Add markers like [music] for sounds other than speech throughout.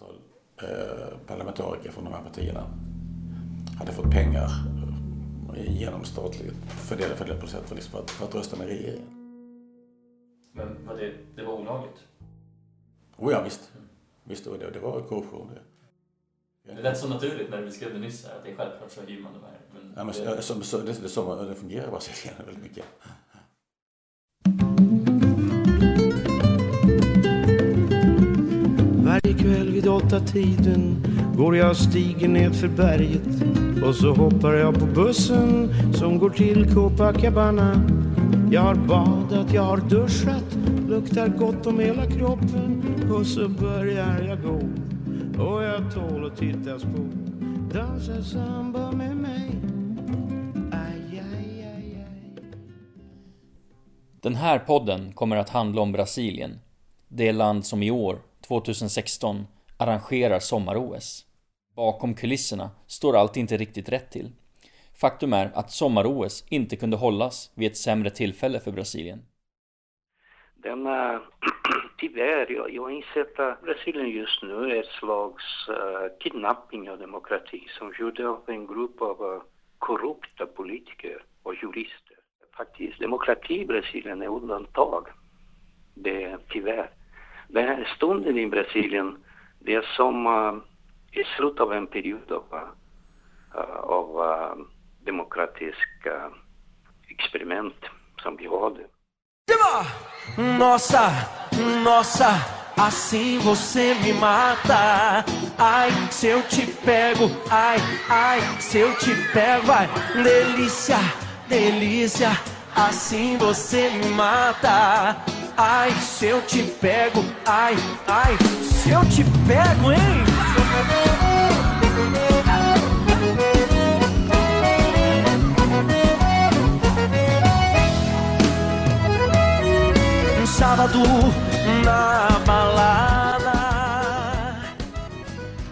antal eh, parlamentariker från de här partierna hade fått pengar eh, genom statligt fördelade fördelade på sätt för, liksom, för, att, för att rösta med regeringen. Men var det, det var olagligt? Oh ja, visst. Visst, och det, det var korruption. Det. Det lät så naturligt när du beskrev det nyss här, att det är självklart så hyr man de här. Men Ja, men, det, så, så, det, det, så det fungerar i Brasilien väldigt mycket. Varje kväll vid åtta tiden går jag stigen ned för berget och så hoppar jag på bussen som går till Copacabana. Jag har badat, jag har duschat, luktar gott om hela kroppen och så börjar jag gå och jag tål att tittas på. Dansa samba med mig. Aj, aj, aj. Den här podden kommer att handla om Brasilien. Det land som i år, 2016, arrangerar sommar-OS. Bakom kulisserna står allt inte riktigt rätt till. Faktum är att sommar-OS inte kunde hållas vid ett sämre tillfälle för Brasilien. Denna, eh, [clears throat] tyvärr, jag, jag insett att Brasilien just nu är ett slags eh, uh, kidnappning av demokrati som gjordes av en grupp av uh, korrupta politiker och jurister. Faktiskt, demokrati i Brasilien är undantag. Det är tyvärr. Den här stunden i Brasilien, det är som uh, i slutet av en period av, uh, av uh, demokratisk uh, experiment som vi hade. Nossa, nossa, assim você me mata. Ai, se eu te pego, ai, ai, se eu te pego, ai, delícia, delícia, assim você me mata. Ai, se eu te pego, ai, ai, se eu te pego, hein? Um sábado na balada.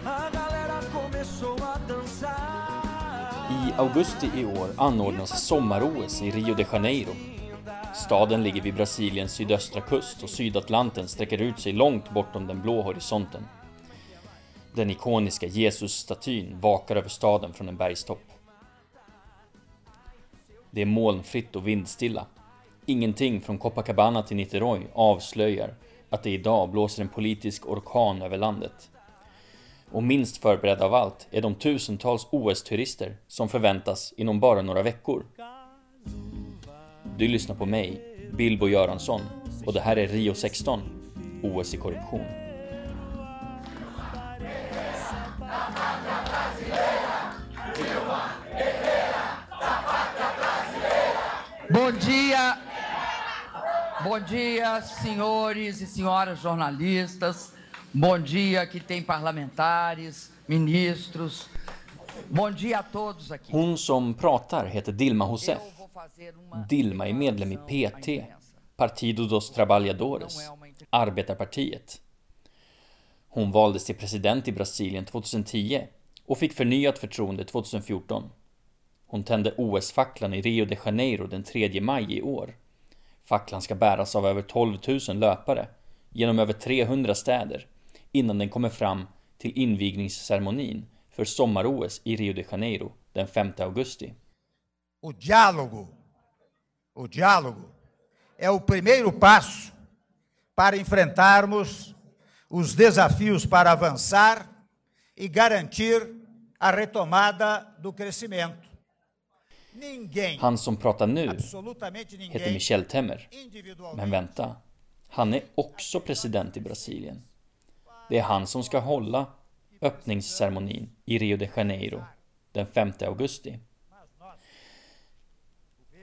A galera começou a dançar. I augusti i år anordnas sommar-OS i Rio de Janeiro. Staden ligger vid Brasiliens sydöstra kust och Sydatlanten sträcker ut sig långt bortom den blå horisonten. Den ikoniska Jesus-statyn vakar över staden från en bergstopp. Det är molnfritt och vindstilla. Ingenting från Copacabana till Niterói avslöjar att det idag blåser en politisk orkan över landet. Och minst förberedda av allt är de tusentals OS-turister som förväntas inom bara några veckor. Du lyssnar på mig, Bilbo Göransson, och det här är Rio 16, OS i korruption. Bom dia, bom dia, senhores e senhoras jornalistas. Bom dia, que tem parlamentares, ministros. Bom dia a todos aqui. Hon som pratar heter Dilma Rousseff. Dilma är medlem i PT, Partido dos Trabalhadores, Arbetarpartiet. Hon valdes till president i Brasilien 2010 och fick förnyat förtroende 2014. Hon tände OS-facklan i Rio de Janeiro den 3 maj i år. Facklan ska bäras av över 12 000 löpare genom över 300 städer innan den kommer fram till invigningsceremonin för sommar-OS i Rio de Janeiro den 5 augusti. O diálogo, o diálogo é o primeiro passo para enfrentarmos os desafios para avançar e garantir a retomada do crescimento. Han som pratar nu heter Michel Temer. Men vänta, han är också president i Brasilien. Det är han som ska hålla öppningsceremonin i Rio de Janeiro den 5 augusti.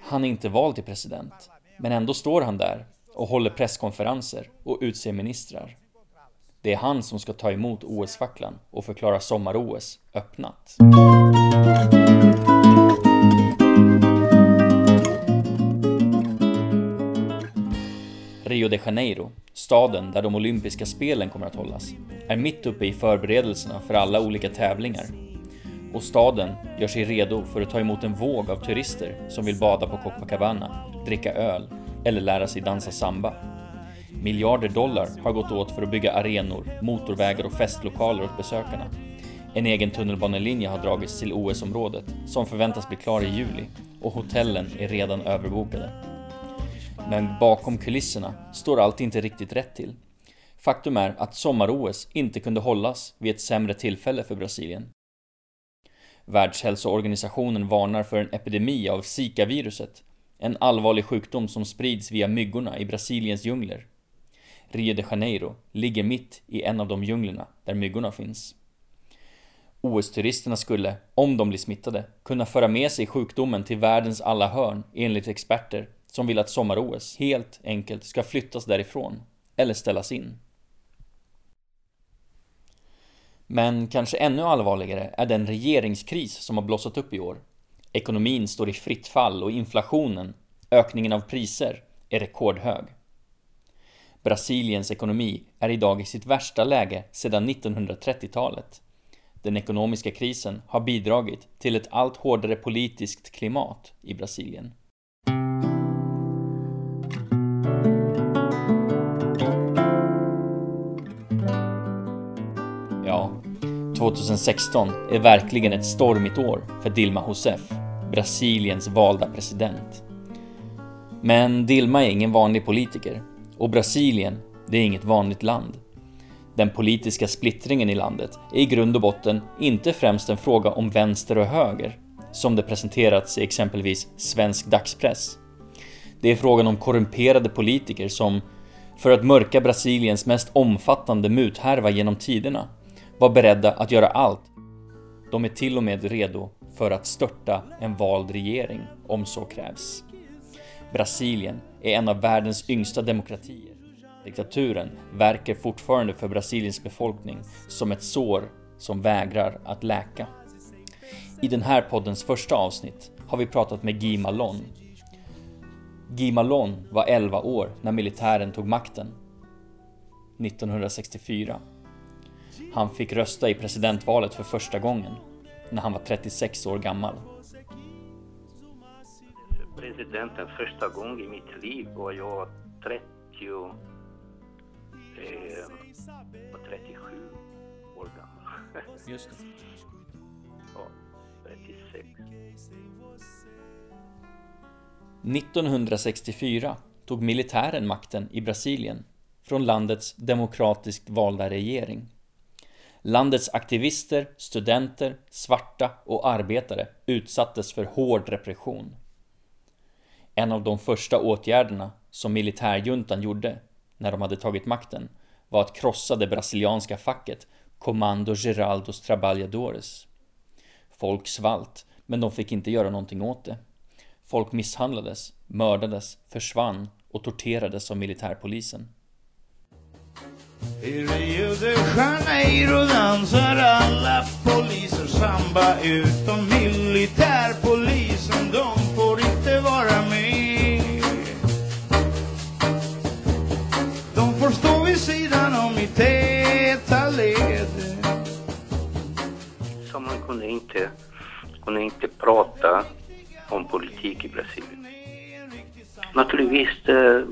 Han är inte vald till president, men ändå står han där och håller presskonferenser och utser ministrar. Det är han som ska ta emot OS-facklan och förklara sommar-OS öppnat. Rio de Janeiro, staden där de olympiska spelen kommer att hållas, är mitt uppe i förberedelserna för alla olika tävlingar. Och staden gör sig redo för att ta emot en våg av turister som vill bada på Copacabana, dricka öl eller lära sig dansa samba. Miljarder dollar har gått åt för att bygga arenor, motorvägar och festlokaler åt besökarna. En egen tunnelbanelinje har dragits till OS-området som förväntas bli klar i juli och hotellen är redan överbokade. Men bakom kulisserna står allt inte riktigt rätt till. Faktum är att sommar-OS inte kunde hållas vid ett sämre tillfälle för Brasilien. Världshälsoorganisationen varnar för en epidemi av Zika-viruset, en allvarlig sjukdom som sprids via myggorna i Brasiliens djungler. Rio de Janeiro ligger mitt i en av de djunglerna där myggorna finns. OS-turisterna skulle, om de blir smittade, kunna föra med sig sjukdomen till världens alla hörn enligt experter som vill att sommar-OS helt enkelt ska flyttas därifrån eller ställas in. Men kanske ännu allvarligare är den regeringskris som har blossat upp i år. Ekonomin står i fritt fall och inflationen, ökningen av priser, är rekordhög. Brasiliens ekonomi är idag i sitt värsta läge sedan 1930-talet. Den ekonomiska krisen har bidragit till ett allt hårdare politiskt klimat i Brasilien. 2016 är verkligen ett stormigt år för Dilma Rousseff, Brasiliens valda president. Men Dilma är ingen vanlig politiker och Brasilien, det är inget vanligt land. Den politiska splittringen i landet är i grund och botten inte främst en fråga om vänster och höger, som det presenterats i exempelvis svensk dagspress. Det är frågan om korrumperade politiker som, för att mörka Brasiliens mest omfattande muthärva genom tiderna, var beredda att göra allt. De är till och med redo för att störta en vald regering om så krävs. Brasilien är en av världens yngsta demokratier. Diktaturen verkar fortfarande för Brasiliens befolkning som ett sår som vägrar att läka. I den här poddens första avsnitt har vi pratat med Guy Malon. Guy Malon var 11 år när militären tog makten. 1964. Han fick rösta i presidentvalet för första gången när han var 36 år gammal. Presidenten första gången i mitt liv var jag 30, eh, var 37 år gammal. [laughs] Just det. ja, 36. 1964 tog militären makten i Brasilien från landets demokratiskt valda regering. Landets aktivister, studenter, svarta och arbetare utsattes för hård repression. En av de första åtgärderna som militärjuntan gjorde när de hade tagit makten var att krossa det brasilianska facket Comando Geraldos Trabalhadores. Folk svalt, men de fick inte göra någonting åt det. Folk misshandlades, mördades, försvann och torterades av militärpolisen. I Rio de Janeiro dansar alla poliser samba utom militärpolisen, de får inte vara med. De får stå vid sidan om i täta led. Så man kunde inte, kunde inte prata om politik i Brasilien. Naturligtvis, eh,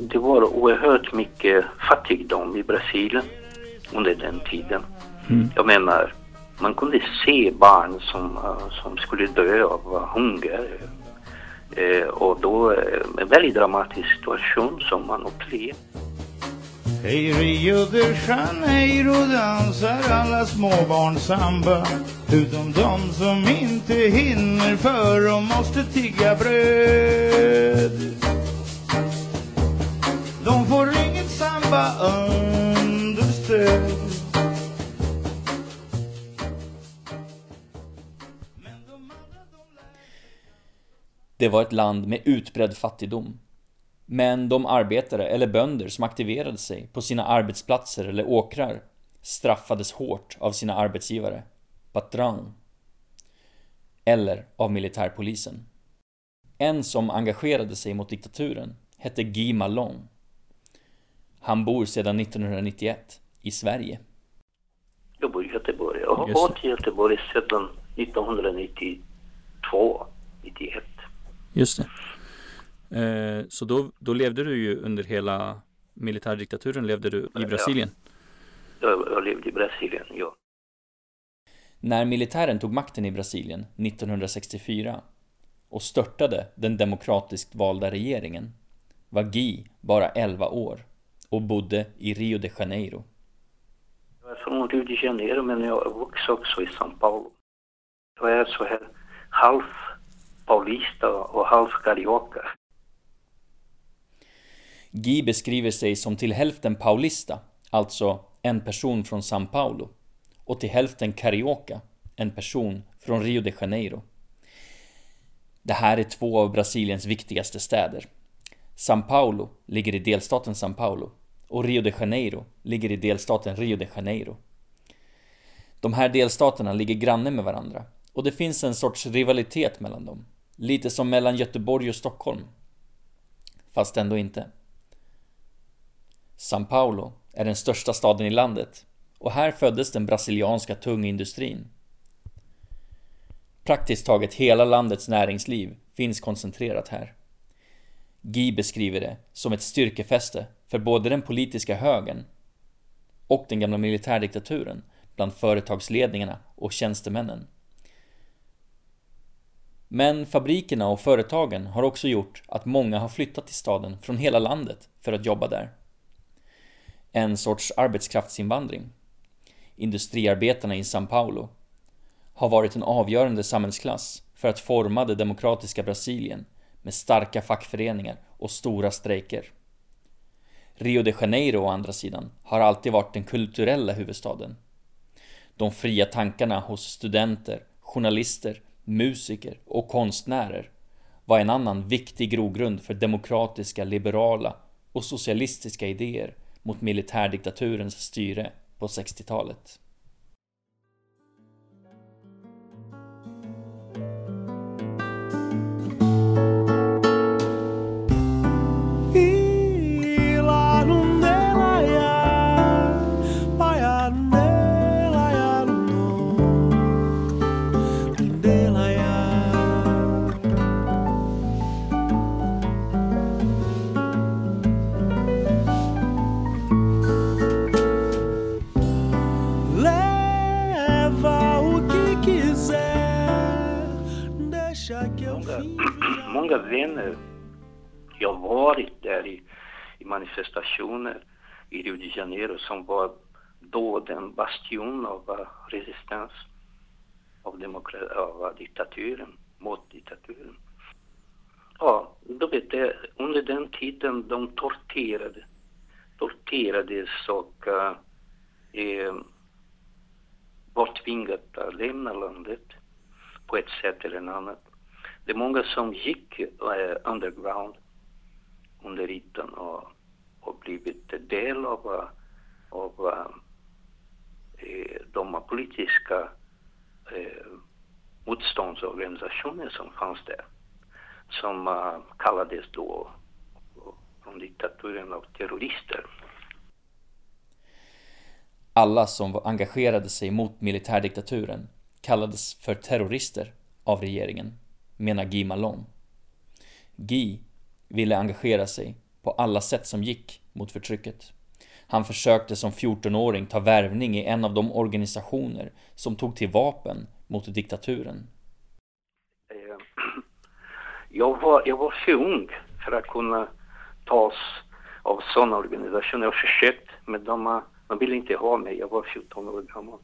det, var oerhört mycket fattigdom i Brasilien under den tiden. Jag menar, man kunde se barn som, eh, som skulle dö av hunger. Eh, och då eh, en väldigt dramatisk situation som man upplevde. I Rio de Janeiro dansar alla småbarn samba Utom de som inte hinner för de måste tigga bröd de får inget samba understöd Det var ett land med utbredd fattigdom. Men de arbetare eller bönder som aktiverade sig på sina arbetsplatser eller åkrar straffades hårt av sina arbetsgivare, patron, eller av militärpolisen. En som engagerade sig mot diktaturen hette Guy Malon. Han bor sedan 1991 i Sverige. Jag bor i Göteborg. Jag har varit i Göteborg sedan 1992, 91. Just det. Eh, så då, då levde du ju under hela militärdiktaturen levde du i Brasilien? Jag, jag levde i Brasilien, ja. När militären tog makten i Brasilien 1964 och störtade den demokratiskt valda regeringen var Guy bara 11 år och bodde i Rio de Janeiro. Jag är från Rio de Janeiro men jag vuxit också i São Paulo. Jag är så här halv paulista och halv carioca. Guy beskriver sig som till hälften paulista, alltså en person från São Paulo, och till hälften carioca, en person från Rio de Janeiro. Det här är två av Brasiliens viktigaste städer. São Paulo ligger i delstaten São Paulo och Rio de Janeiro ligger i delstaten Rio de Janeiro. De här delstaterna ligger granne med varandra och det finns en sorts rivalitet mellan dem. Lite som mellan Göteborg och Stockholm. Fast ändå inte. São Paulo är den största staden i landet och här föddes den brasilianska tungindustrin. Praktiskt taget hela landets näringsliv finns koncentrerat här. Guy beskriver det som ett styrkefäste för både den politiska högern och den gamla militärdiktaturen bland företagsledningarna och tjänstemännen. Men fabrikerna och företagen har också gjort att många har flyttat till staden från hela landet för att jobba där. En sorts arbetskraftsinvandring. Industriarbetarna i São Paulo har varit en avgörande samhällsklass för att forma det demokratiska Brasilien med starka fackföreningar och stora strejker. Rio de Janeiro å andra sidan har alltid varit den kulturella huvudstaden. De fria tankarna hos studenter, journalister, musiker och konstnärer var en annan viktig grogrund för demokratiska, liberala och socialistiska idéer mot militärdiktaturens styre på 60-talet. Många vänner. Jag har varit där i, i manifestationer i Rio de Janeiro som var då den bastion av uh, resistens av, demokra- av uh, diktaturen, mot diktaturen. Ja, då vet jag, under den tiden de torterade, torterades och uh, eh, var tvingade att eh, lämna landet på ett sätt eller annat. Det är många som gick eh, underground under ytan och, och blivit del av, av eh, de politiska eh, motståndsorganisationer som fanns där. Som eh, kallades då från diktaturen av terrorister. Alla som engagerade sig mot militärdiktaturen kallades för terrorister av regeringen menar Guy Malon. Guy ville engagera sig på alla sätt som gick mot förtrycket. Han försökte som 14-åring ta värvning i en av de organisationer som tog till vapen mot diktaturen. Eh, [clears throat] jag var, jag var för ung för att kunna tas av sådana organisationer. Jag försökte, men de, de ville inte ha mig. Jag var 14 år gammal.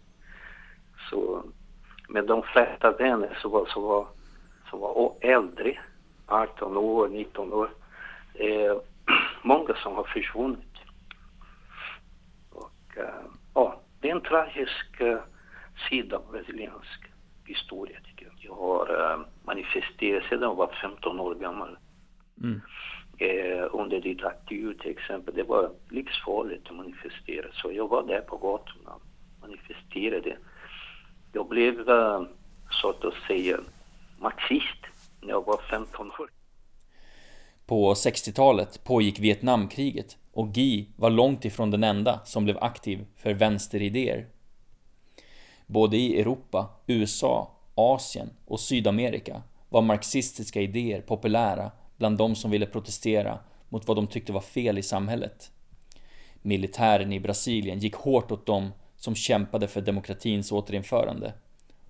Så, med de flesta vänner så var, så var som var äldre, 18 år, 19 år. Eh, [clears throat] många som har försvunnit. Och eh, ja, det är en tragisk eh, sida av brasiliansk historia tycker jag. Jag har eh, manifesterat sedan jag var 15 år gammal. Mm. Eh, under diktatur till exempel. Det var livsfarligt att manifestera. Så jag var där på gatorna och manifesterade. Jag blev, eh, så att säga, marxist när jag var 15 år. På 60-talet pågick Vietnamkriget och Guy var långt ifrån den enda som blev aktiv för vänsteridéer. Både i Europa, USA, Asien och Sydamerika var marxistiska idéer populära bland de som ville protestera mot vad de tyckte var fel i samhället. Militären i Brasilien gick hårt åt dem som kämpade för demokratins återinförande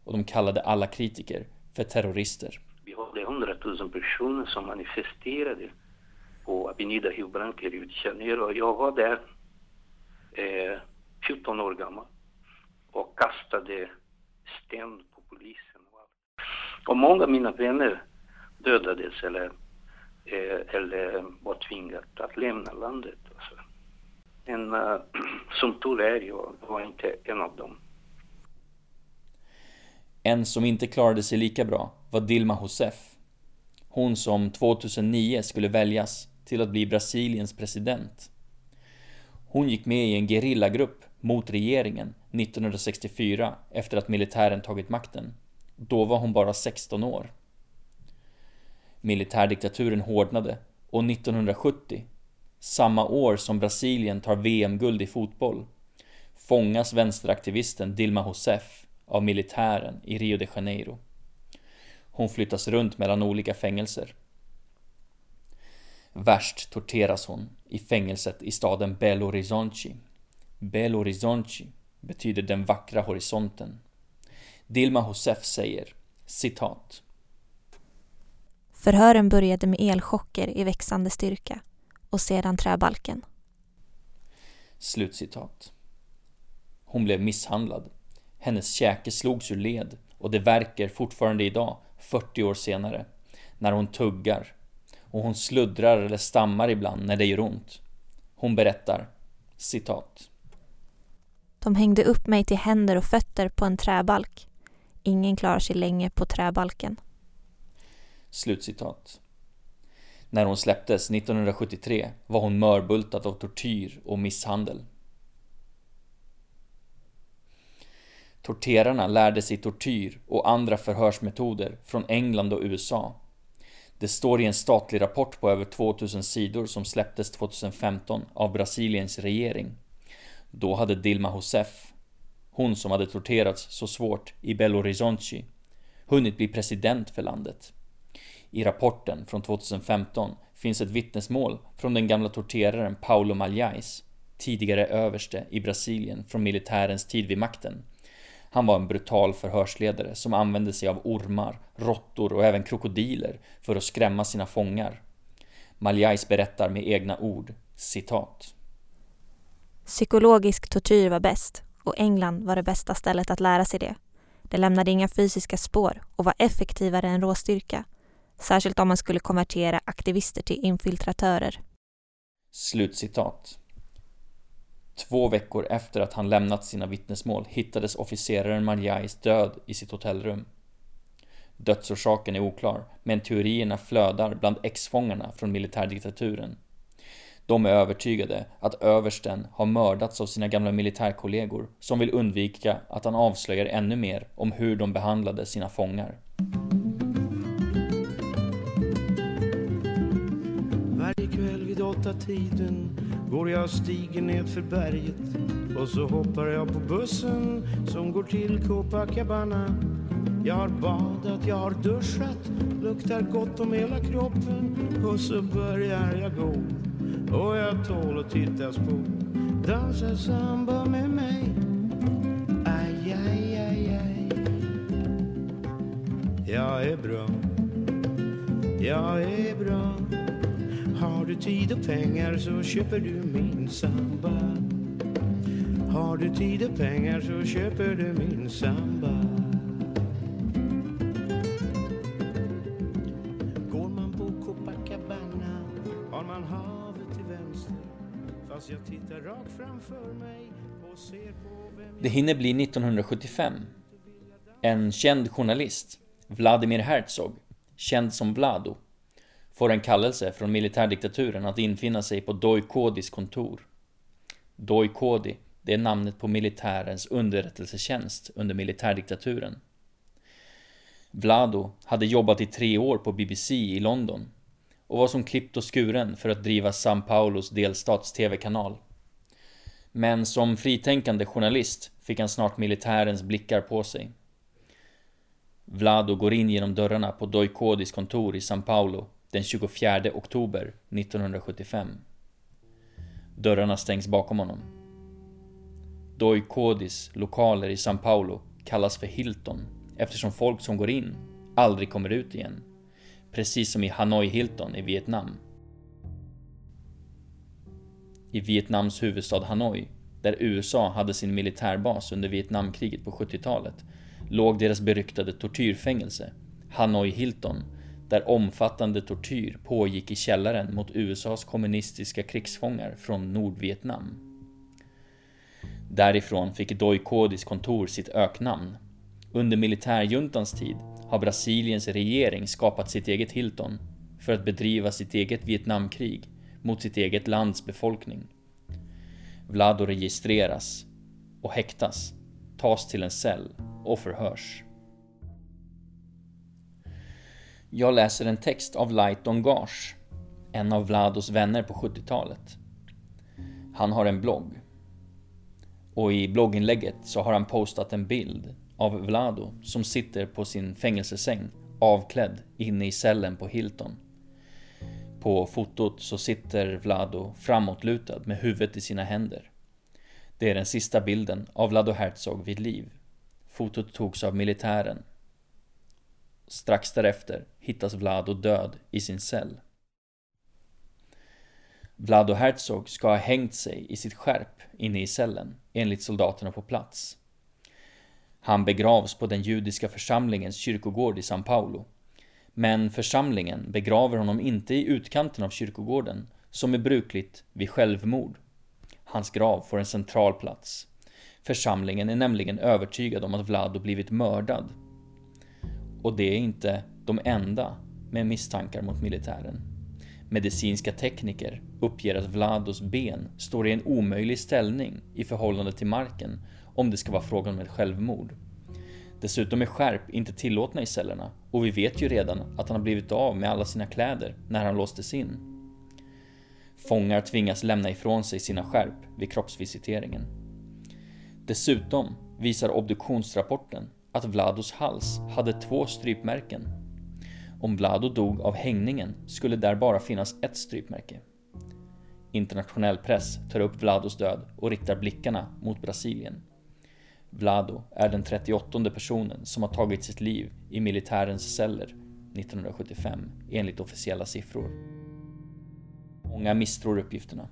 och de kallade alla kritiker för terrorister. Vi hade 100 000 personer som manifesterade på Avenida Rio Branco i Rio de Janeiro. Jag var där, eh, 14 år gammal, och kastade sten på polisen. Och, allt. och många av mina vänner dödades eller, eh, eller var tvingade att lämna landet. Alltså. Men uh, eh, [clears throat] som tur är, jag var inte en av dem. En som inte klarade sig lika bra var Dilma Rousseff. Hon som 2009 skulle väljas till att bli Brasiliens president. Hon gick med i en gerillagrupp mot regeringen 1964 efter att militären tagit makten. Då var hon bara 16 år. Militärdiktaturen hårdnade och 1970, samma år som Brasilien tar VM-guld i fotboll, fångas vänsteraktivisten Dilma Rousseff av militären i Rio de Janeiro. Hon flyttas runt mellan olika fängelser. Värst torteras hon i fängelset i staden Belo Horizonte. Belo Horizonte betyder den vackra horisonten. Dilma Rousseff säger citat. Förhören började med elchocker i växande styrka och sedan träbalken. Slutcitat. Hon blev misshandlad. Hennes käke slogs ur led och det verkar fortfarande idag, 40 år senare, när hon tuggar och hon sluddrar eller stammar ibland när det gör ont. Hon berättar, citat. De hängde upp mig till händer och fötter på en träbalk. Ingen klarar sig länge på träbalken. Slutcitat. När hon släpptes 1973 var hon mörbultad av tortyr och misshandel. Torterarna lärde sig tortyr och andra förhörsmetoder från England och USA. Det står i en statlig rapport på över 2000 sidor som släpptes 2015 av Brasiliens regering. Då hade Dilma Rousseff, hon som hade torterats så svårt i Belo Horizonte, hunnit bli president för landet. I rapporten från 2015 finns ett vittnesmål från den gamla torteraren Paulo Malhais, tidigare överste i Brasilien från militärens tid vid makten. Han var en brutal förhörsledare som använde sig av ormar, råttor och även krokodiler för att skrämma sina fångar. Malhais berättar med egna ord, citat. Psykologisk tortyr var bäst och England var det bästa stället att lära sig det. Det lämnade inga fysiska spår och var effektivare än råstyrka. Särskilt om man skulle konvertera aktivister till infiltratörer. Slutcitat. Två veckor efter att han lämnat sina vittnesmål hittades officeraren Marjais död i sitt hotellrum. Dödsorsaken är oklar, men teorierna flödar bland ex-fångarna från militärdiktaturen. De är övertygade att översten har mördats av sina gamla militärkollegor som vill undvika att han avslöjar ännu mer om hur de behandlade sina fångar. Vid åtta tiden går jag stigen ned för berget och så hoppar jag på bussen som går till Copacabana. Jag har badat, jag har duschat, luktar gott om hela kroppen och så börjar jag gå och jag tål att tittas på. Dansa samba med mig. Aj, aj, aj, aj. Jag är bra. Jag är bra. Har du tid och pengar så köper du min samba. Har du tid och pengar så köper du min samba. Går man på Copacabana har man havet till vänster. Fast jag tittar rakt framför mig och ser på vem Det hinner bli 1975. En känd journalist, Vladimir Herzog, känd som Vlado, får en kallelse från militärdiktaturen att infinna sig på Doi Kodis kontor. Doi Kodi, det är namnet på militärens underrättelsetjänst under militärdiktaturen. Vlado hade jobbat i tre år på BBC i London och var som klippt och skuren för att driva São Paulos delstats TV-kanal. Men som fritänkande journalist fick han snart militärens blickar på sig. Vlado går in genom dörrarna på Doi Kodis kontor i São Paulo den 24 oktober 1975. Dörrarna stängs bakom honom. Doi Kodis lokaler i São Paulo kallas för Hilton eftersom folk som går in aldrig kommer ut igen. Precis som i Hanoi Hilton i Vietnam. I Vietnams huvudstad Hanoi, där USA hade sin militärbas under Vietnamkriget på 70-talet, låg deras beryktade tortyrfängelse, Hanoi Hilton, där omfattande tortyr pågick i källaren mot USAs kommunistiska krigsfångar från Nordvietnam. Därifrån fick Doi Kodis kontor sitt öknamn. Under militärjuntans tid har Brasiliens regering skapat sitt eget Hilton för att bedriva sitt eget Vietnamkrig mot sitt eget lands befolkning. Vlado registreras och häktas, tas till en cell och förhörs. Jag läser en text av Lighton Gage, en av Vlados vänner på 70-talet. Han har en blogg. Och i blogginlägget så har han postat en bild av Vlado som sitter på sin fängelsesäng avklädd inne i cellen på Hilton. På fotot så sitter Vlado framåtlutad med huvudet i sina händer. Det är den sista bilden av Vlado Herzog vid liv. Fotot togs av militären. Strax därefter hittas Vlado död i sin cell. Vlado Herzog ska ha hängt sig i sitt skärp inne i cellen, enligt soldaterna på plats. Han begravs på den judiska församlingens kyrkogård i São Paulo. Men församlingen begraver honom inte i utkanten av kyrkogården, som är brukligt vid självmord. Hans grav får en central plats. Församlingen är nämligen övertygad om att Vlado blivit mördad. Och det är inte de enda med misstankar mot militären. Medicinska tekniker uppger att Vlados ben står i en omöjlig ställning i förhållande till marken om det ska vara frågan om ett självmord. Dessutom är skärp inte tillåtna i cellerna och vi vet ju redan att han har blivit av med alla sina kläder när han låstes in. Fångar tvingas lämna ifrån sig sina skärp vid kroppsvisiteringen. Dessutom visar obduktionsrapporten att Vlados hals hade två strypmärken. Om Vlado dog av hängningen skulle där bara finnas ett strypmärke. Internationell press tar upp Vlados död och riktar blickarna mot Brasilien. Vlado är den 38 personen som har tagit sitt liv i militärens celler 1975 enligt officiella siffror. Många misstror uppgifterna.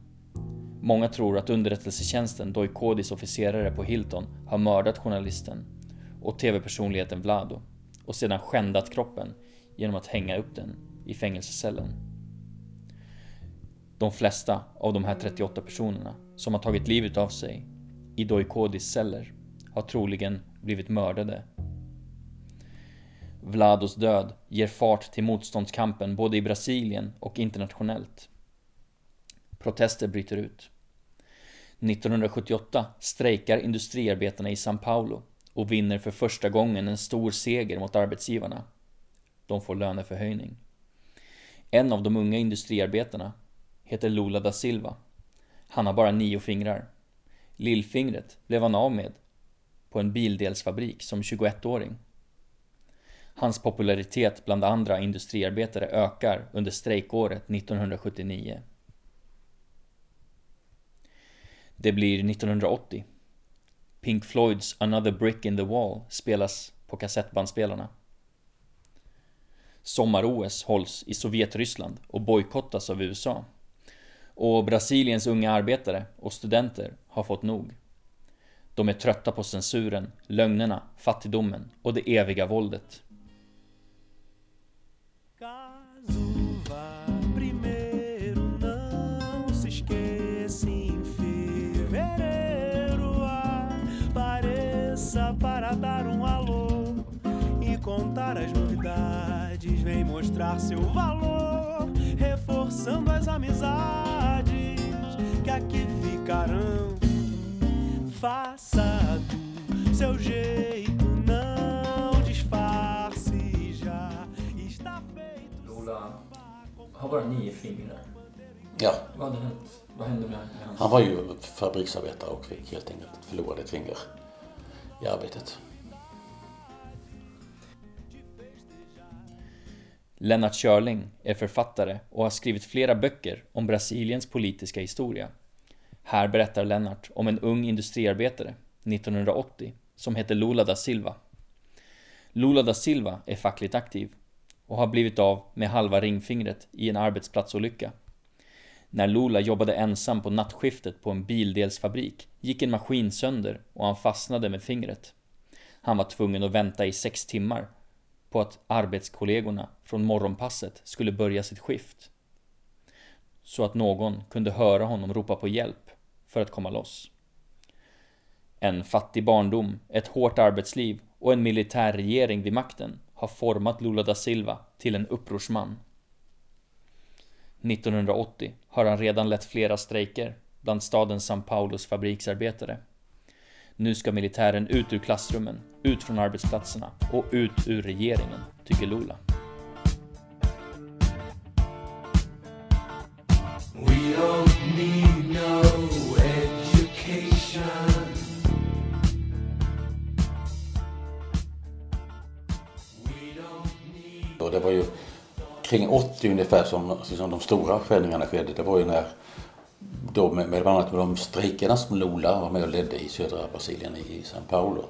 Många tror att underrättelsetjänsten Doikodis officerare på Hilton har mördat journalisten och tv-personligheten Vlado och sedan skändat kroppen genom att hänga upp den i fängelsecellen. De flesta av de här 38 personerna som har tagit livet av sig i Doikodis celler har troligen blivit mördade. Vlados död ger fart till motståndskampen både i Brasilien och internationellt. Protester bryter ut. 1978 strejkar industriarbetarna i São Paulo och vinner för första gången en stor seger mot arbetsgivarna. De får löneförhöjning. En av de unga industriarbetarna heter Lula da Silva. Han har bara nio fingrar. Lillfingret blev han av med på en bildelsfabrik som 21-åring. Hans popularitet bland andra industriarbetare ökar under strejkåret 1979. Det blir 1980. Pink Floyds Another Brick in the Wall spelas på kassettbandspelarna. Sommar-OS hålls i Sovjetryssland och bojkottas av USA. Och Brasiliens unga arbetare och studenter har fått nog. De är trötta på censuren, lögnerna, fattigdomen och det eviga våldet. Mostrar seu valor, reforçando as amizades que aqui ficarão. Faça do seu jeito, não disfarce, já está feito. Lola har bara nio fingrar. Ja, Vad hade hänt? Vad hände med hans... han var ju fabriksarbetare och fick helt enkelt förlora ett finger i arbetet. Lennart Körling är författare och har skrivit flera böcker om Brasiliens politiska historia. Här berättar Lennart om en ung industriarbetare, 1980, som heter Lula da Silva. Lula da Silva är fackligt aktiv och har blivit av med halva ringfingret i en arbetsplatsolycka. När Lula jobbade ensam på nattskiftet på en bildelsfabrik gick en maskin sönder och han fastnade med fingret. Han var tvungen att vänta i sex timmar på att arbetskollegorna från morgonpasset skulle börja sitt skift. Så att någon kunde höra honom ropa på hjälp för att komma loss. En fattig barndom, ett hårt arbetsliv och en militärregering vid makten har format Lula da Silva till en upprorsman. 1980 har han redan lett flera strejker bland stadens São Paulos fabriksarbetare. Nu ska militären ut ur klassrummen, ut från arbetsplatserna och ut ur regeringen, tycker Lula. We don't need no education. Och det var ju kring 80 ungefär som, som de stora skändningarna skedde. Det var ju när då med, med bland annat med de strejkerna som Lula var med och ledde i södra Brasilien i São Paulo.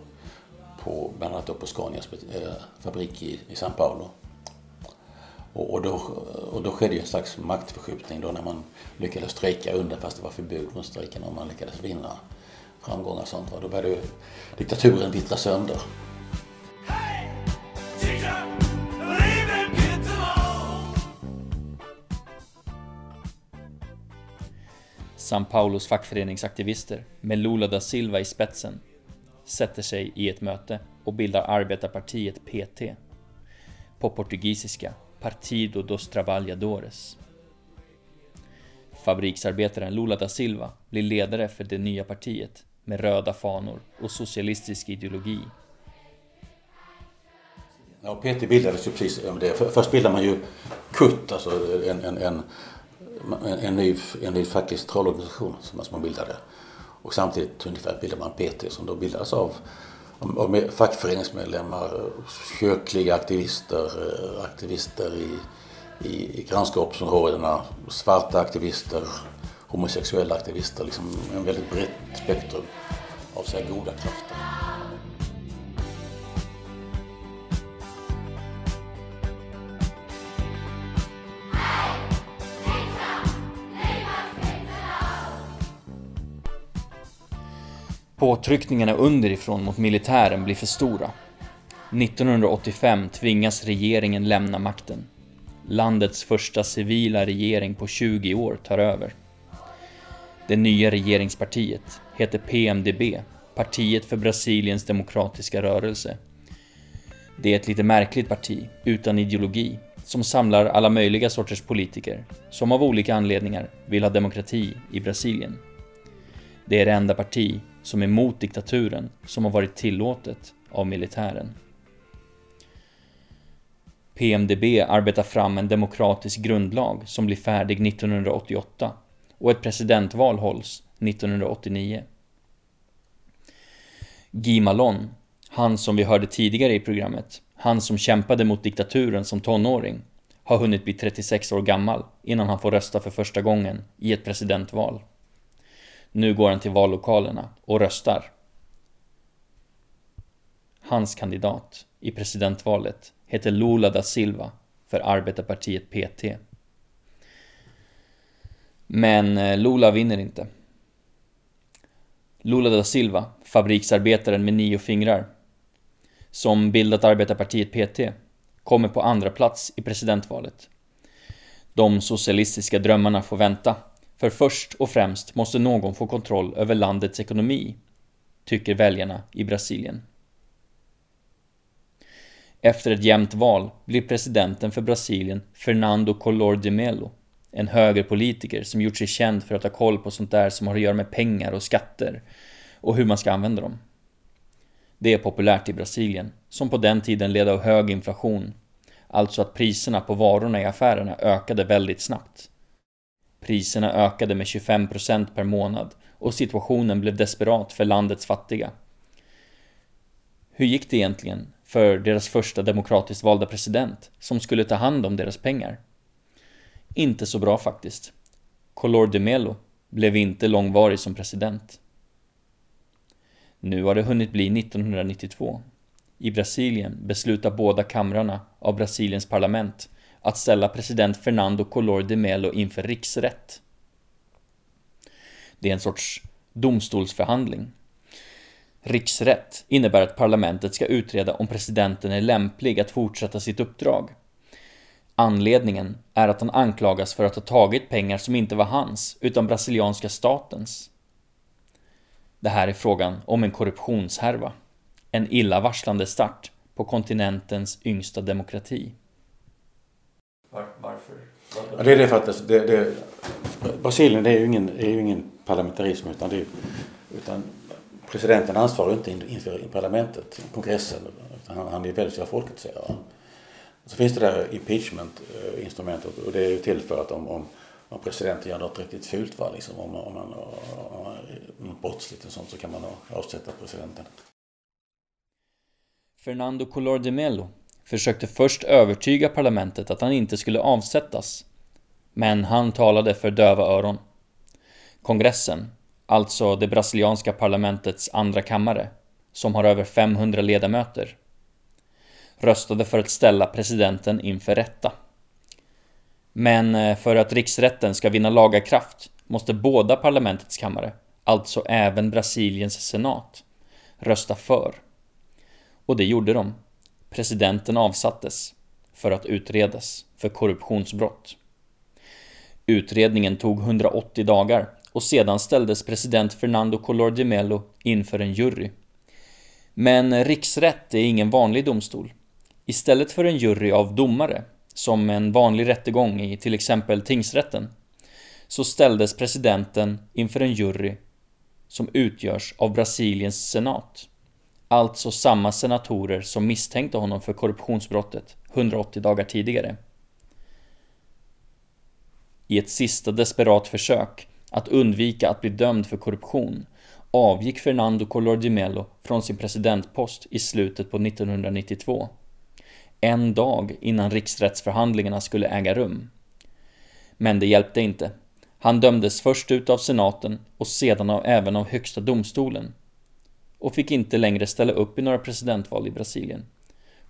På, bland annat då på Scanias eh, fabrik i, i São Paulo. Och, och, då, och då skedde ju en slags maktförskjutning då när man lyckades strejka under fast det var förbud mot strejken och man lyckades vinna framgångar och sånt. Då började diktaturen vittra sönder. São Paulos fackföreningsaktivister med Lula da Silva i spetsen sätter sig i ett möte och bildar arbetarpartiet PT. På portugisiska Partido dos Trabalhadores. Fabriksarbetaren Lula da Silva blir ledare för det nya partiet med röda fanor och socialistisk ideologi. Ja, PT bildades ju precis. Först bildade man ju KUT, alltså en, en, en en, en, ny, en ny facklig centralorganisation som man bildade. Och samtidigt ungefär bildade man PT som då bildades av, av fackföreningsmedlemmar, kyrkliga aktivister, eh, aktivister i, i, i grannskapsområdena, svarta aktivister, homosexuella aktivister, liksom en väldigt brett spektrum av så goda krafter. Påtryckningarna underifrån mot militären blir för stora. 1985 tvingas regeringen lämna makten. Landets första civila regering på 20 år tar över. Det nya regeringspartiet heter PMDB, Partiet för Brasiliens demokratiska rörelse. Det är ett lite märkligt parti, utan ideologi, som samlar alla möjliga sorters politiker, som av olika anledningar vill ha demokrati i Brasilien. Det är det enda parti som är mot diktaturen som har varit tillåtet av militären. PMDB arbetar fram en demokratisk grundlag som blir färdig 1988 och ett presidentval hålls 1989. Guy Malon, han som vi hörde tidigare i programmet, han som kämpade mot diktaturen som tonåring, har hunnit bli 36 år gammal innan han får rösta för första gången i ett presidentval. Nu går han till vallokalerna och röstar. Hans kandidat i presidentvalet heter Lula da Silva för arbetarpartiet PT. Men eh, Lula vinner inte. Lula da Silva, fabriksarbetaren med nio fingrar, som bildat arbetarpartiet PT, kommer på andra plats i presidentvalet. De socialistiska drömmarna får vänta för först och främst måste någon få kontroll över landets ekonomi, tycker väljarna i Brasilien. Efter ett jämnt val blir presidenten för Brasilien Fernando Collor de Mello, en högerpolitiker som gjort sig känd för att ha koll på sånt där som har att göra med pengar och skatter och hur man ska använda dem. Det är populärt i Brasilien, som på den tiden led av hög inflation, alltså att priserna på varorna i affärerna ökade väldigt snabbt. Priserna ökade med 25% per månad och situationen blev desperat för landets fattiga. Hur gick det egentligen för deras första demokratiskt valda president som skulle ta hand om deras pengar? Inte så bra faktiskt. Color de Melo blev inte långvarig som president. Nu har det hunnit bli 1992. I Brasilien beslutar båda kamrarna av Brasiliens parlament att ställa president Fernando Collor de Melo inför riksrätt. Det är en sorts domstolsförhandling. Riksrätt innebär att parlamentet ska utreda om presidenten är lämplig att fortsätta sitt uppdrag. Anledningen är att han anklagas för att ha tagit pengar som inte var hans, utan brasilianska statens. Det här är frågan om en korruptionshärva. En illavarslande start på kontinentens yngsta demokrati. Var, varför? Ja, det är det för att det, det, Brasilien det är ju ingen, är ju ingen parlamentarism utan, det utan presidenten ansvarar inte inför parlamentet, kongressen. Utan han, han är väljs av folket säger han. Så finns det där impeachment-instrumentet och det är ju till för att om, om, om presidenten gör något riktigt fult, va, liksom, om, om, om, om, om brottsligt och sånt så kan man avsätta presidenten. Fernando Collor de Mello försökte först övertyga parlamentet att han inte skulle avsättas. Men han talade för döva öron. Kongressen, alltså det brasilianska parlamentets andra kammare, som har över 500 ledamöter, röstade för att ställa presidenten inför rätta. Men eh, för att riksrätten ska vinna lagakraft måste båda parlamentets kammare, alltså även Brasiliens senat, rösta för. Och det gjorde de. Presidenten avsattes för att utredas för korruptionsbrott. Utredningen tog 180 dagar och sedan ställdes president Fernando Collor de Mello inför en jury. Men riksrätt är ingen vanlig domstol. Istället för en jury av domare, som en vanlig rättegång i till exempel tingsrätten, så ställdes presidenten inför en jury som utgörs av Brasiliens senat. Alltså samma senatorer som misstänkte honom för korruptionsbrottet 180 dagar tidigare. I ett sista desperat försök att undvika att bli dömd för korruption avgick Fernando Collor de Mello från sin presidentpost i slutet på 1992. En dag innan riksrättsförhandlingarna skulle äga rum. Men det hjälpte inte. Han dömdes först ut av senaten och sedan även av högsta domstolen och fick inte längre ställa upp i några presidentval i Brasilien.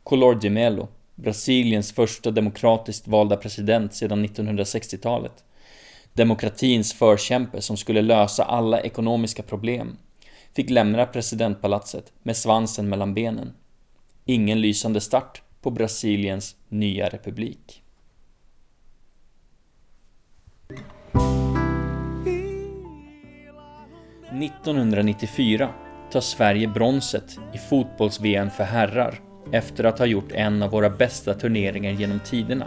Collor de Mello, Brasiliens första demokratiskt valda president sedan 1960-talet, demokratins förkämpe som skulle lösa alla ekonomiska problem, fick lämna presidentpalatset med svansen mellan benen. Ingen lysande start på Brasiliens nya republik. –1994 tar Sverige bronset i fotbolls-VM för herrar efter att ha gjort en av våra bästa turneringar genom tiderna.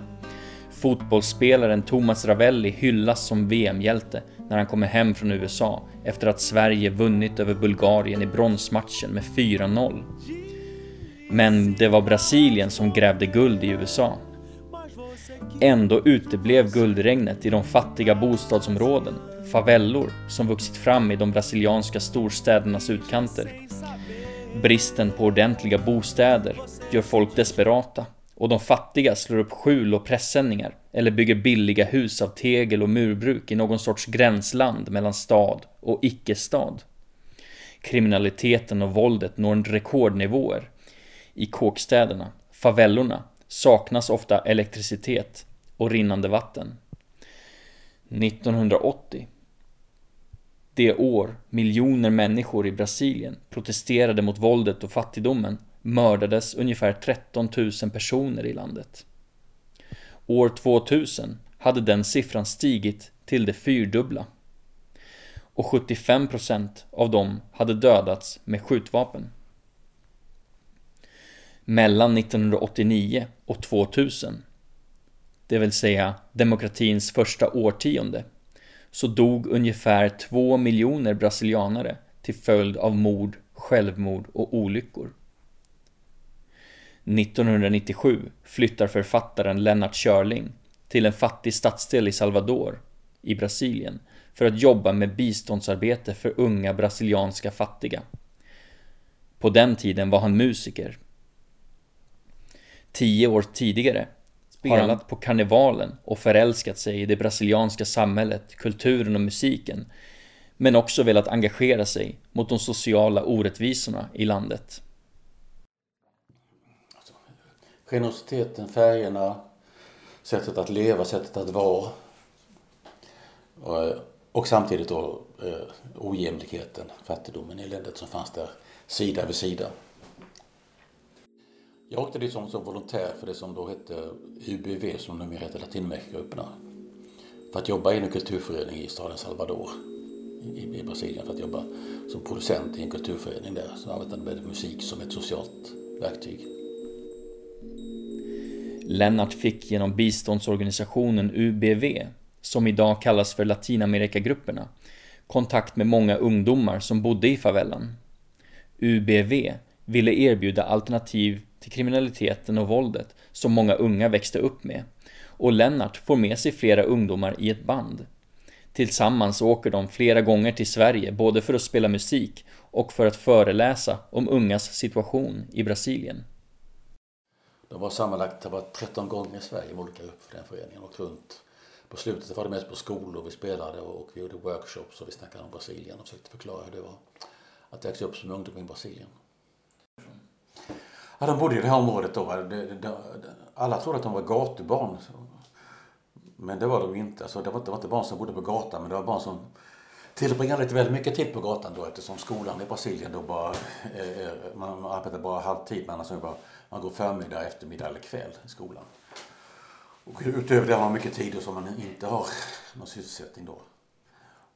Fotbollsspelaren Thomas Ravelli hyllas som VM-hjälte när han kommer hem från USA efter att Sverige vunnit över Bulgarien i bronsmatchen med 4-0. Men det var Brasilien som grävde guld i USA. Ändå uteblev guldregnet i de fattiga bostadsområden favellor som vuxit fram i de brasilianska storstädernas utkanter. Bristen på ordentliga bostäder gör folk desperata och de fattiga slår upp skjul och pressändningar eller bygger billiga hus av tegel och murbruk i någon sorts gränsland mellan stad och icke-stad. Kriminaliteten och våldet når rekordnivåer. I kåkstäderna, favellorna, saknas ofta elektricitet och rinnande vatten. 1980 det år miljoner människor i Brasilien protesterade mot våldet och fattigdomen mördades ungefär 13 000 personer i landet. År 2000 hade den siffran stigit till det fyrdubbla. Och 75% av dem hade dödats med skjutvapen. Mellan 1989 och 2000, det vill säga demokratins första årtionde, så dog ungefär två miljoner brasilianare till följd av mord, självmord och olyckor. 1997 flyttar författaren Lennart Körling till en fattig stadsdel i Salvador i Brasilien för att jobba med biståndsarbete för unga brasilianska fattiga. På den tiden var han musiker. Tio år tidigare spelat på karnevalen och förälskat sig i det brasilianska samhället, kulturen och musiken, men också velat engagera sig mot de sociala orättvisorna i landet. Generositeten, färgerna, sättet att leva, sättet att vara. Och, och samtidigt då eh, ojämlikheten, fattigdomen, eländet som fanns där sida vid sida. Jag åkte dit som, som volontär för det som då hette UBV, som numera heter Latinamerikagrupperna. För att jobba i en kulturförening i staden Salvador i, i Brasilien. För att jobba som producent i en kulturförening där. Som arbetade med musik som ett socialt verktyg. Lennart fick genom biståndsorganisationen UBV, som idag kallas för Latinamerikagrupperna, kontakt med många ungdomar som bodde i favellan. UBV ville erbjuda alternativ till kriminaliteten och våldet som många unga växte upp med. Och Lennart får med sig flera ungdomar i ett band. Tillsammans åker de flera gånger till Sverige, både för att spela musik och för att föreläsa om ungas situation i Brasilien. De var sammanlagt det var 13 gånger i Sverige med olika grupper för den föreningen och runt. På slutet var det mest på skolor vi spelade och vi gjorde workshops och vi snackade om Brasilien och försökte förklara hur det var att växa upp som ungdom i Brasilien. Ja, de bodde i det här området då. Alla trodde att de var gatubarn. Men det var de inte. Alltså, det, var, det var inte barn som bodde på gatan men det var barn som tillbringade lite väldigt mycket tid på gatan då eftersom skolan i Brasilien då bara, eh, eh man arbetar bara halvtid men alltså bara, man går förmiddag, eftermiddag eller kväll i skolan. Och utöver det har man mycket tid som man inte har någon sysselsättning då.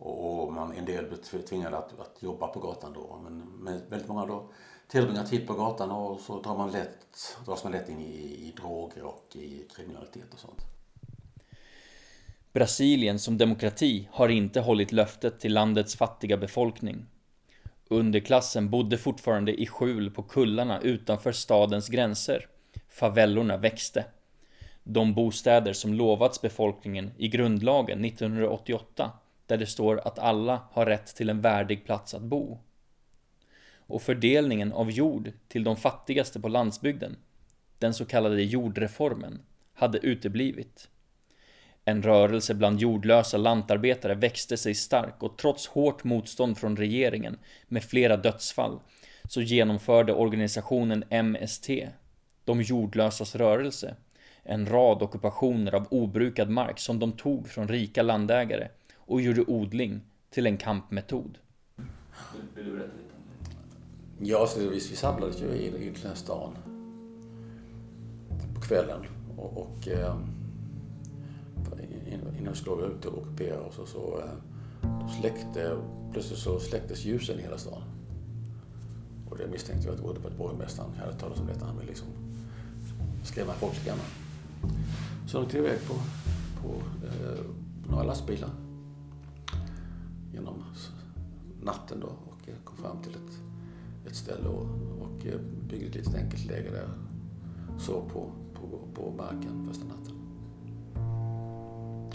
Och man, en del blir tvingade att, att jobba på gatan då. Men väldigt många då tillbringar tid på gatan och så drar man lätt, dras man lätt in i, i droger och i kriminalitet och sånt. Brasilien som demokrati har inte hållit löftet till landets fattiga befolkning. Underklassen bodde fortfarande i skjul på kullarna utanför stadens gränser. Favellorna växte. De bostäder som lovats befolkningen i grundlagen 1988, där det står att alla har rätt till en värdig plats att bo. Och fördelningen av jord till de fattigaste på landsbygden, den så kallade jordreformen, hade uteblivit. En rörelse bland jordlösa lantarbetare växte sig stark och trots hårt motstånd från regeringen med flera dödsfall så genomförde organisationen MST, de jordlösas rörelse, en rad ockupationer av obrukad mark som de tog från rika landägare och gjorde odling till en kampmetod. Vill du berätta lite? Ja, så vi, vi samlades ju i, i den här stan på kvällen och, och eh, innan vi skulle vara ute och ockupera och så, så eh, släckte, plötsligt så släcktes ljusen i hela stan. Och det misstänkte jag att det berodde på att borgmästaren hade talat om detta. Han ville liksom skrämma folk lite grann. Så de tog iväg på, på eh, några lastbilar genom natten då och eh, kom fram till ett, ett ställe och, och eh, byggde ett litet enkelt läger där. Sov på, på, på marken första natten.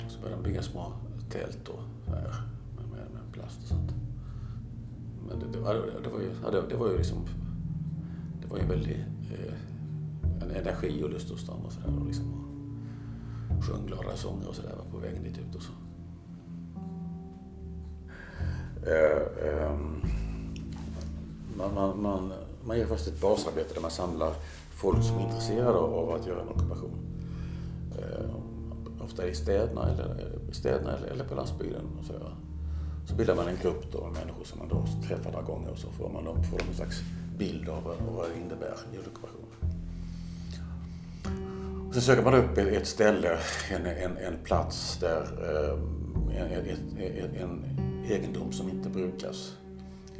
Så började de bygga små tält och med, med, med plast och sånt. Men det, det, var, det, var, ju, det, det var ju liksom, det var ju en väldig eh, en energi och lust hos dem och sådär. Och liksom, och sjöng glada sånger och sådär på vägen dit ut och så. Uh, um man, man, man, man gör först ett basarbete där man samlar folk som är intresserade av att göra en ockupation. Eh, ofta i städerna eller, städerna eller, eller på landsbygden. Och så, så bildar man en grupp då, människor som man då träffar några gånger och så får man då, får en slags bild av vad det innebär i ockupation. Sen söker man upp ett ställe, en, en, en plats där eh, en, en, en egendom som inte brukas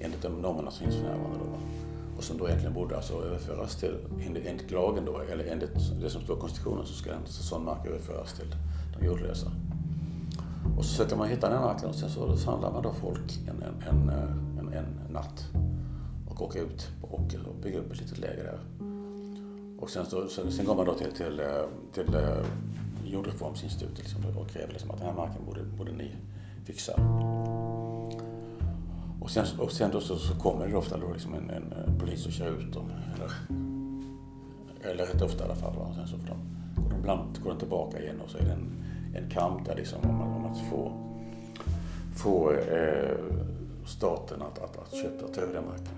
enligt de normerna som finns för närvarande. Då, och som då egentligen borde alltså överföras till, enligt lagen då, eller enligt det som står i konstitutionen så ska en sån mark överföras till de jordlösa. Och så försöker man hitta den marken och sen så samlar man då folk en, en, en, en, natt och åker ut och bygger upp ett litet läger där. Och sen, så, sen, sen går man då till, till, till, till jordreformsinstitutet liksom, och kräver liksom att den här marken borde, borde ni fixa. Och sen, och sen då så, så kommer det ofta då liksom en, en, polis och kör ut dem. Eller, eller rätt ofta i alla fall. Och Sen så får de, går de bland, går de tillbaka igen och så är det en, en kamp där liksom om, man, om man får, få eh, staten att, att, att köpa ta över den marken.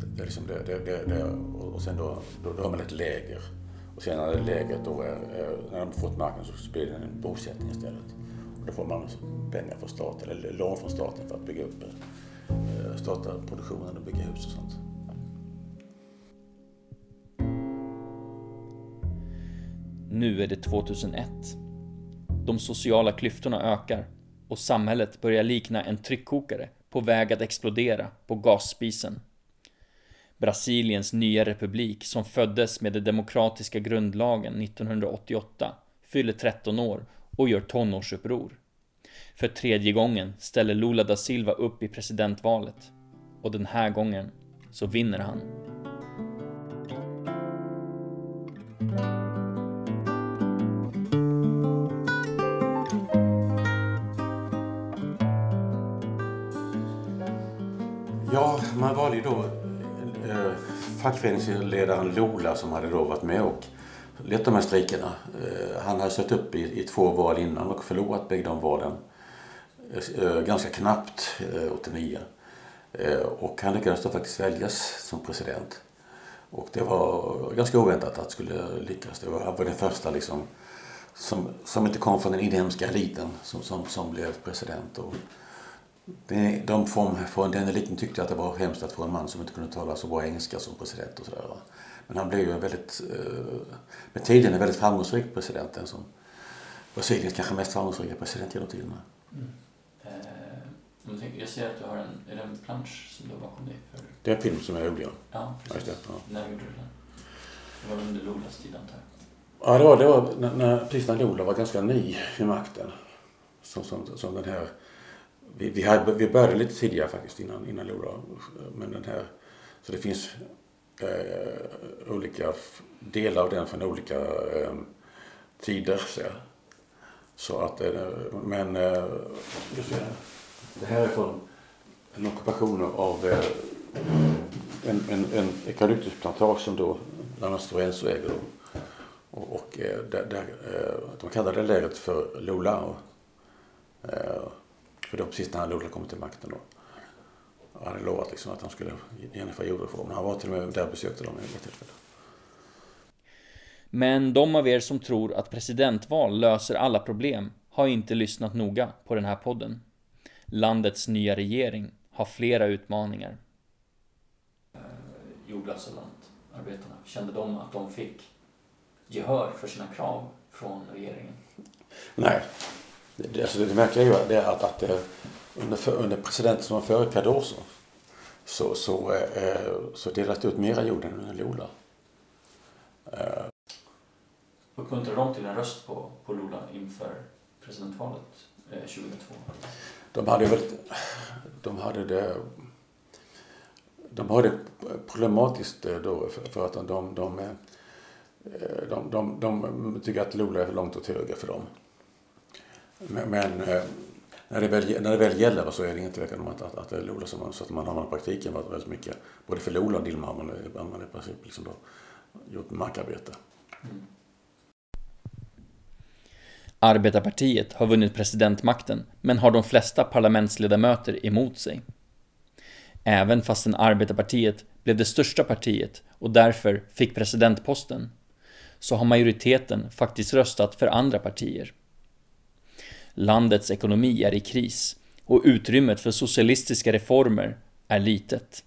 Det, det är liksom det, det, det, det och sen då, då, då har man ett läger. Och sen när det lägret då är, när de fått marken så blir det en bosättning istället. Då får man alltså pengar från staten, eller lån från staten för att bygga upp, eh, starta produktionen och bygga hus och sånt. Nu är det 2001. De sociala klyftorna ökar och samhället börjar likna en tryckkokare på väg att explodera på gasspisen. Brasiliens nya republik som föddes med den demokratiska grundlagen 1988 fyller 13 år och gör tonårsuppror. För tredje gången ställer Lula da Silva upp i presidentvalet. Och den här gången så vinner han. Ja, man valde ju då eh, fackföreningsledaren Lola som hade då varit med och lett de här strejkerna. Eh, han hade stött upp i, i två val innan och förlorat bägge de valen. Eh, eh, ganska knappt, eh, 89. Och han lyckades då faktiskt väljas som president. Och det var ganska oväntat att det skulle lyckas. Det var, han var den första liksom, som, som inte kom från den inhemska eliten som, som, som blev president. Och det, de från, från den eliten tyckte att det var hemskt att få en man som inte kunde tala så bra engelska som president och sådär. Men han blev ju en väldigt, med tiden en väldigt framgångsrik president. En som Brasiliens kanske mest framgångsrika president genom tiderna. Mm. Jag ser att du har en, är det en plansch som du har bakom dig? För... Det är en film som jag gjorde, ja. Ja, precis. Ja, ja. När gjorde du den? Det var under Lolas tid, antar jag? Ja, det var, det var när, när precis när Lola var ganska ny i makten. Som, som, som den här... Vi, vi, hade, vi började lite tidigare faktiskt innan, innan Lola. Men den här... Så det finns eh, olika delar av den från olika eh, tider. Så, så att... Eh, men... Eh, det det här är från en ockupation av eh, en, en, en eukalyptusplantage som då Lana Stora äger. Och, och eh, där, där, eh, de kallade det lägret för Lula. Eh, för det var precis när Lula kom till makten då. Han hade lovat liksom att han skulle genomföra jordreformen. Han var till och med där och besökte dem vid tillfälle. Men de av er som tror att presidentval löser alla problem har inte lyssnat noga på den här podden landets nya regering har flera utmaningar. Jordlösa lantarbetarna, kände de att de fick gehör för sina krav från regeringen? Nej. Det, alltså det märkliga är ju att, att det, under, under presidenten som var före Cardoso så, så, eh, så delas det ut mera jord än under Lula. Eh. Uppmuntrade de till en röst på, på Lula inför presidentvalet eh, 2002? De hade väl, de hade det de hade problematiskt då för att de, de, de, eh, de, de, de tycker att Lula är för långt åt höger för dem. Men, men eh, när, det väl, när det väl gäller så är det ingen tvekan om att, att, att det är Lula som så att man har i praktiken varit väldigt mycket, både för Lula och Dilma har man, man i princip liksom då gjort markarbete. Mm. Arbetarpartiet har vunnit presidentmakten, men har de flesta parlamentsledamöter emot sig. Även fastän Arbetarpartiet blev det största partiet och därför fick presidentposten, så har majoriteten faktiskt röstat för andra partier. Landets ekonomi är i kris och utrymmet för socialistiska reformer är litet.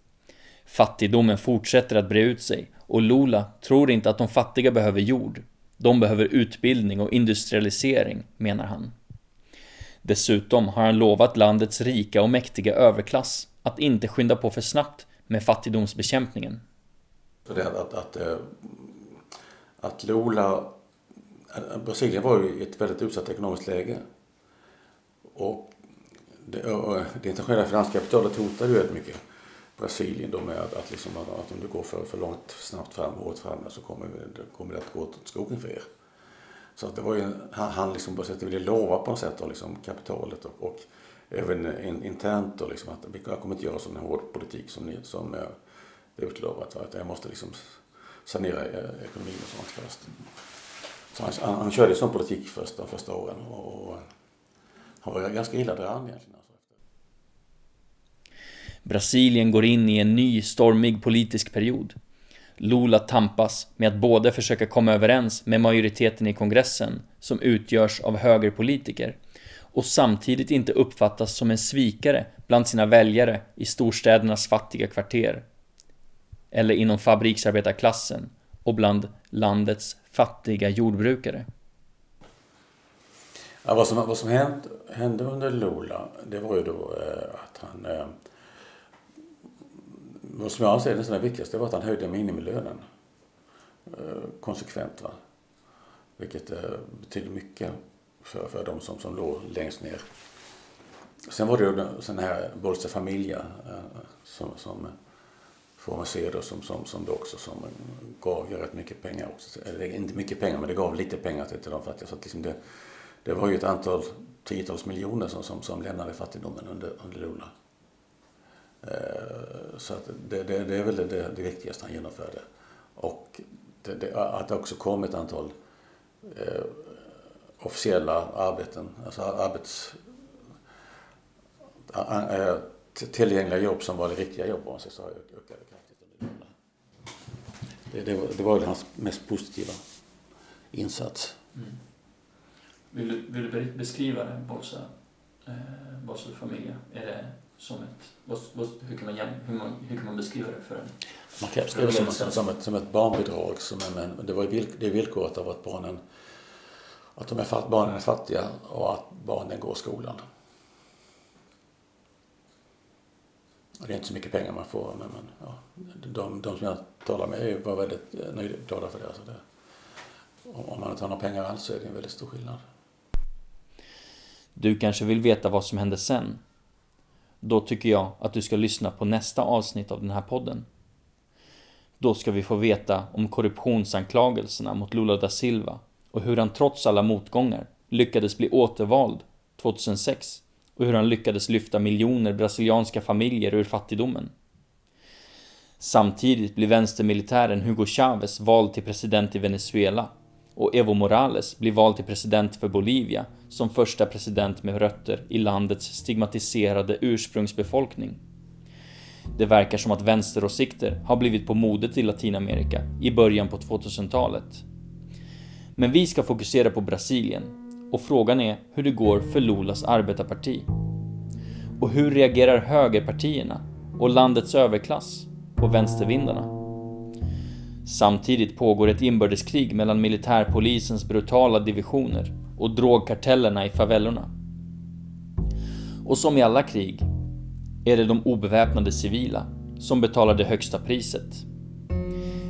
Fattigdomen fortsätter att bre ut sig och Lula tror inte att de fattiga behöver jord, de behöver utbildning och industrialisering, menar han. Dessutom har han lovat landets rika och mäktiga överklass att inte skynda på för snabbt med fattigdomsbekämpningen. Att, att, eh, att Lula... Eh, Brasilien var ju i ett väldigt utsatt ekonomiskt läge. Och det, och det internationella finanskapitalet hotade ju väldigt mycket. Brasilien då med att, liksom, att om du går för, för långt snabbt fram, hårt fram så kommer det, kommer det att gå åt skogen för er. Så att det var ju, han, han liksom på sätt ville lova på något sätt då, liksom, kapitalet och, och även in, internt då, liksom, att vi kommer inte göra sån hård politik som, ni, som eh, utlovat. Att jag måste liksom sanera eh, ekonomin och sånt först. Så han, han, han körde sån politik först de första åren och, och eh, han var ganska illa däran egentligen. Brasilien går in i en ny stormig politisk period. Lula tampas med att både försöka komma överens med majoriteten i kongressen, som utgörs av högerpolitiker, och samtidigt inte uppfattas som en svikare bland sina väljare i storstädernas fattiga kvarter. Eller inom fabriksarbetarklassen och bland landets fattiga jordbrukare. Ja, vad som, vad som hände, hände under Lula, det var ju då eh, att han... Eh, vad som jag anser är nästan det viktigaste var att han höjde minimilönen. Eh, konsekvent. Va? Vilket eh, betyder mycket för, för de som, som låg längst ner. Sen var det ju sån här Bolsa Familia eh, som, som får man se då som, som, som det också som gav ju rätt mycket pengar också. Eller inte mycket pengar men det gav lite pengar till, till de fattiga. Så att liksom det, det var ju ett antal tiotals miljoner som, som, som lämnade fattigdomen under, under Lula. Eh, så att det, det, det är väl det, det, viktigaste han genomförde. Och det, det, att det också kom ett antal eh, officiella arbeten, alltså arbets, äh, tillgängliga jobb som var det riktiga jobb om man säger så, ökade kraftigt det, det, var, det var väl hans mest positiva insats. Mm. Vill, du, vill du beskriva det, Bolsa, eh, Bolsa Familia? Är det som ett, hur, kan man, hur, man, hur kan man beskriva det för en Man kan beskriva det som, som, ett, som ett barnbidrag. Som en, men det, var villk, det är villkoret av att barnen att de är fatt, barnen är fattiga och att barnen går skolan. Och det är inte så mycket pengar man får men, men ja, de, de som jag talar med var väldigt nöjda, glada för det. Alltså det. Om man inte har några pengar alls så är det en väldigt stor skillnad. Du kanske vill veta vad som hände sen? Då tycker jag att du ska lyssna på nästa avsnitt av den här podden. Då ska vi få veta om korruptionsanklagelserna mot Lula da Silva och hur han trots alla motgångar lyckades bli återvald 2006 och hur han lyckades lyfta miljoner brasilianska familjer ur fattigdomen. Samtidigt blir vänstermilitären Hugo Chavez vald till president i Venezuela och Evo Morales blir vald till president för Bolivia som första president med rötter i landets stigmatiserade ursprungsbefolkning. Det verkar som att vänsteråsikter har blivit på modet i Latinamerika i början på 2000-talet. Men vi ska fokusera på Brasilien och frågan är hur det går för Lulas arbetarparti. Och hur reagerar högerpartierna och landets överklass på vänstervindarna? Samtidigt pågår ett inbördeskrig mellan militärpolisens brutala divisioner och drogkartellerna i favellorna. Och som i alla krig är det de obeväpnade civila som betalar det högsta priset.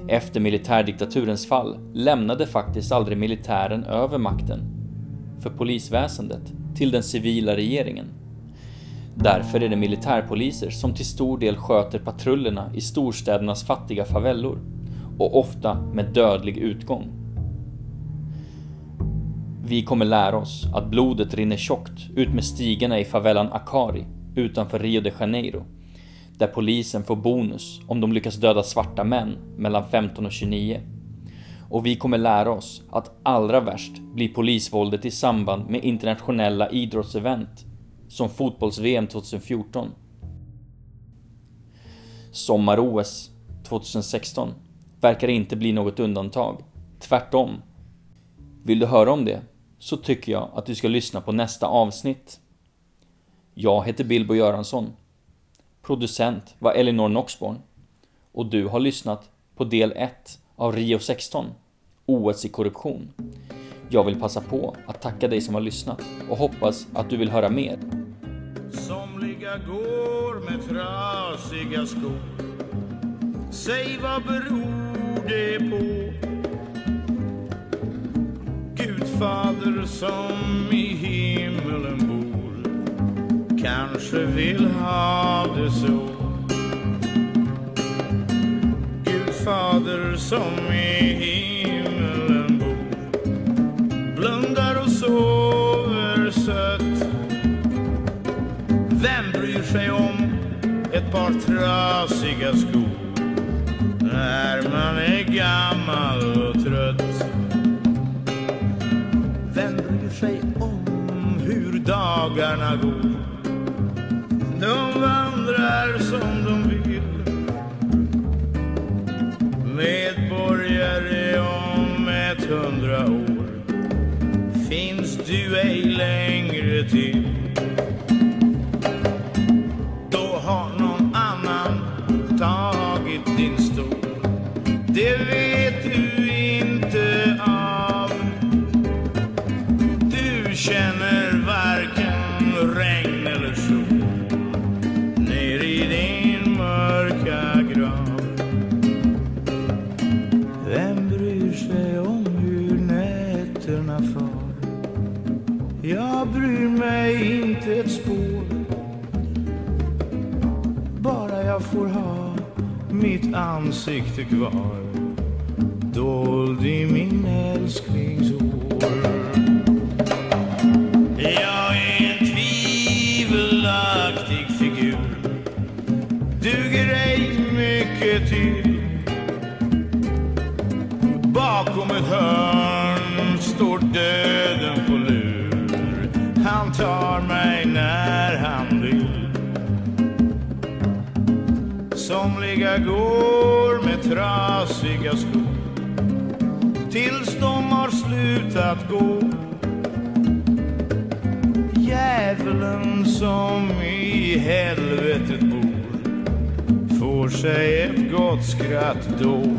Efter militärdiktaturens fall lämnade faktiskt aldrig militären över makten för polisväsendet till den civila regeringen. Därför är det militärpoliser som till stor del sköter patrullerna i storstädernas fattiga favellor och ofta med dödlig utgång. Vi kommer lära oss att blodet rinner tjockt ut med stigarna i favelan Akari utanför Rio de Janeiro där polisen får bonus om de lyckas döda svarta män mellan 15 och 29. Och vi kommer lära oss att allra värst blir polisvåldet i samband med internationella idrottsevent som fotbolls-VM 2014. Sommar-OS 2016 verkar inte bli något undantag. Tvärtom. Vill du höra om det så tycker jag att du ska lyssna på nästa avsnitt. Jag heter Bilbo Göransson Producent var Elinor Noxborn. Och du har lyssnat på del 1 av Rio 16, OS i korruption. Jag vill passa på att tacka dig som har lyssnat och hoppas att du vill höra mer. Somliga går med trasiga skor Säg vad beror det på? Gudfader som i himmelen bor, kanske vill ha det så. Gud fader som i himmelen bor. Blundar och sover sött. Vem bryr sig om ett par trasiga skor? När man är gammal och trött. Vem bryr sig om hur dagarna går? De vandrar som de vill. Medborgare om ett hundra år finns du ej längre till. Då har någon annan tagit din stund. Det vet du ansikte kvar. Trasiga skor. Tills de har slutat gå. Djävulen som i helvetet bor får sig ett gott skratt då.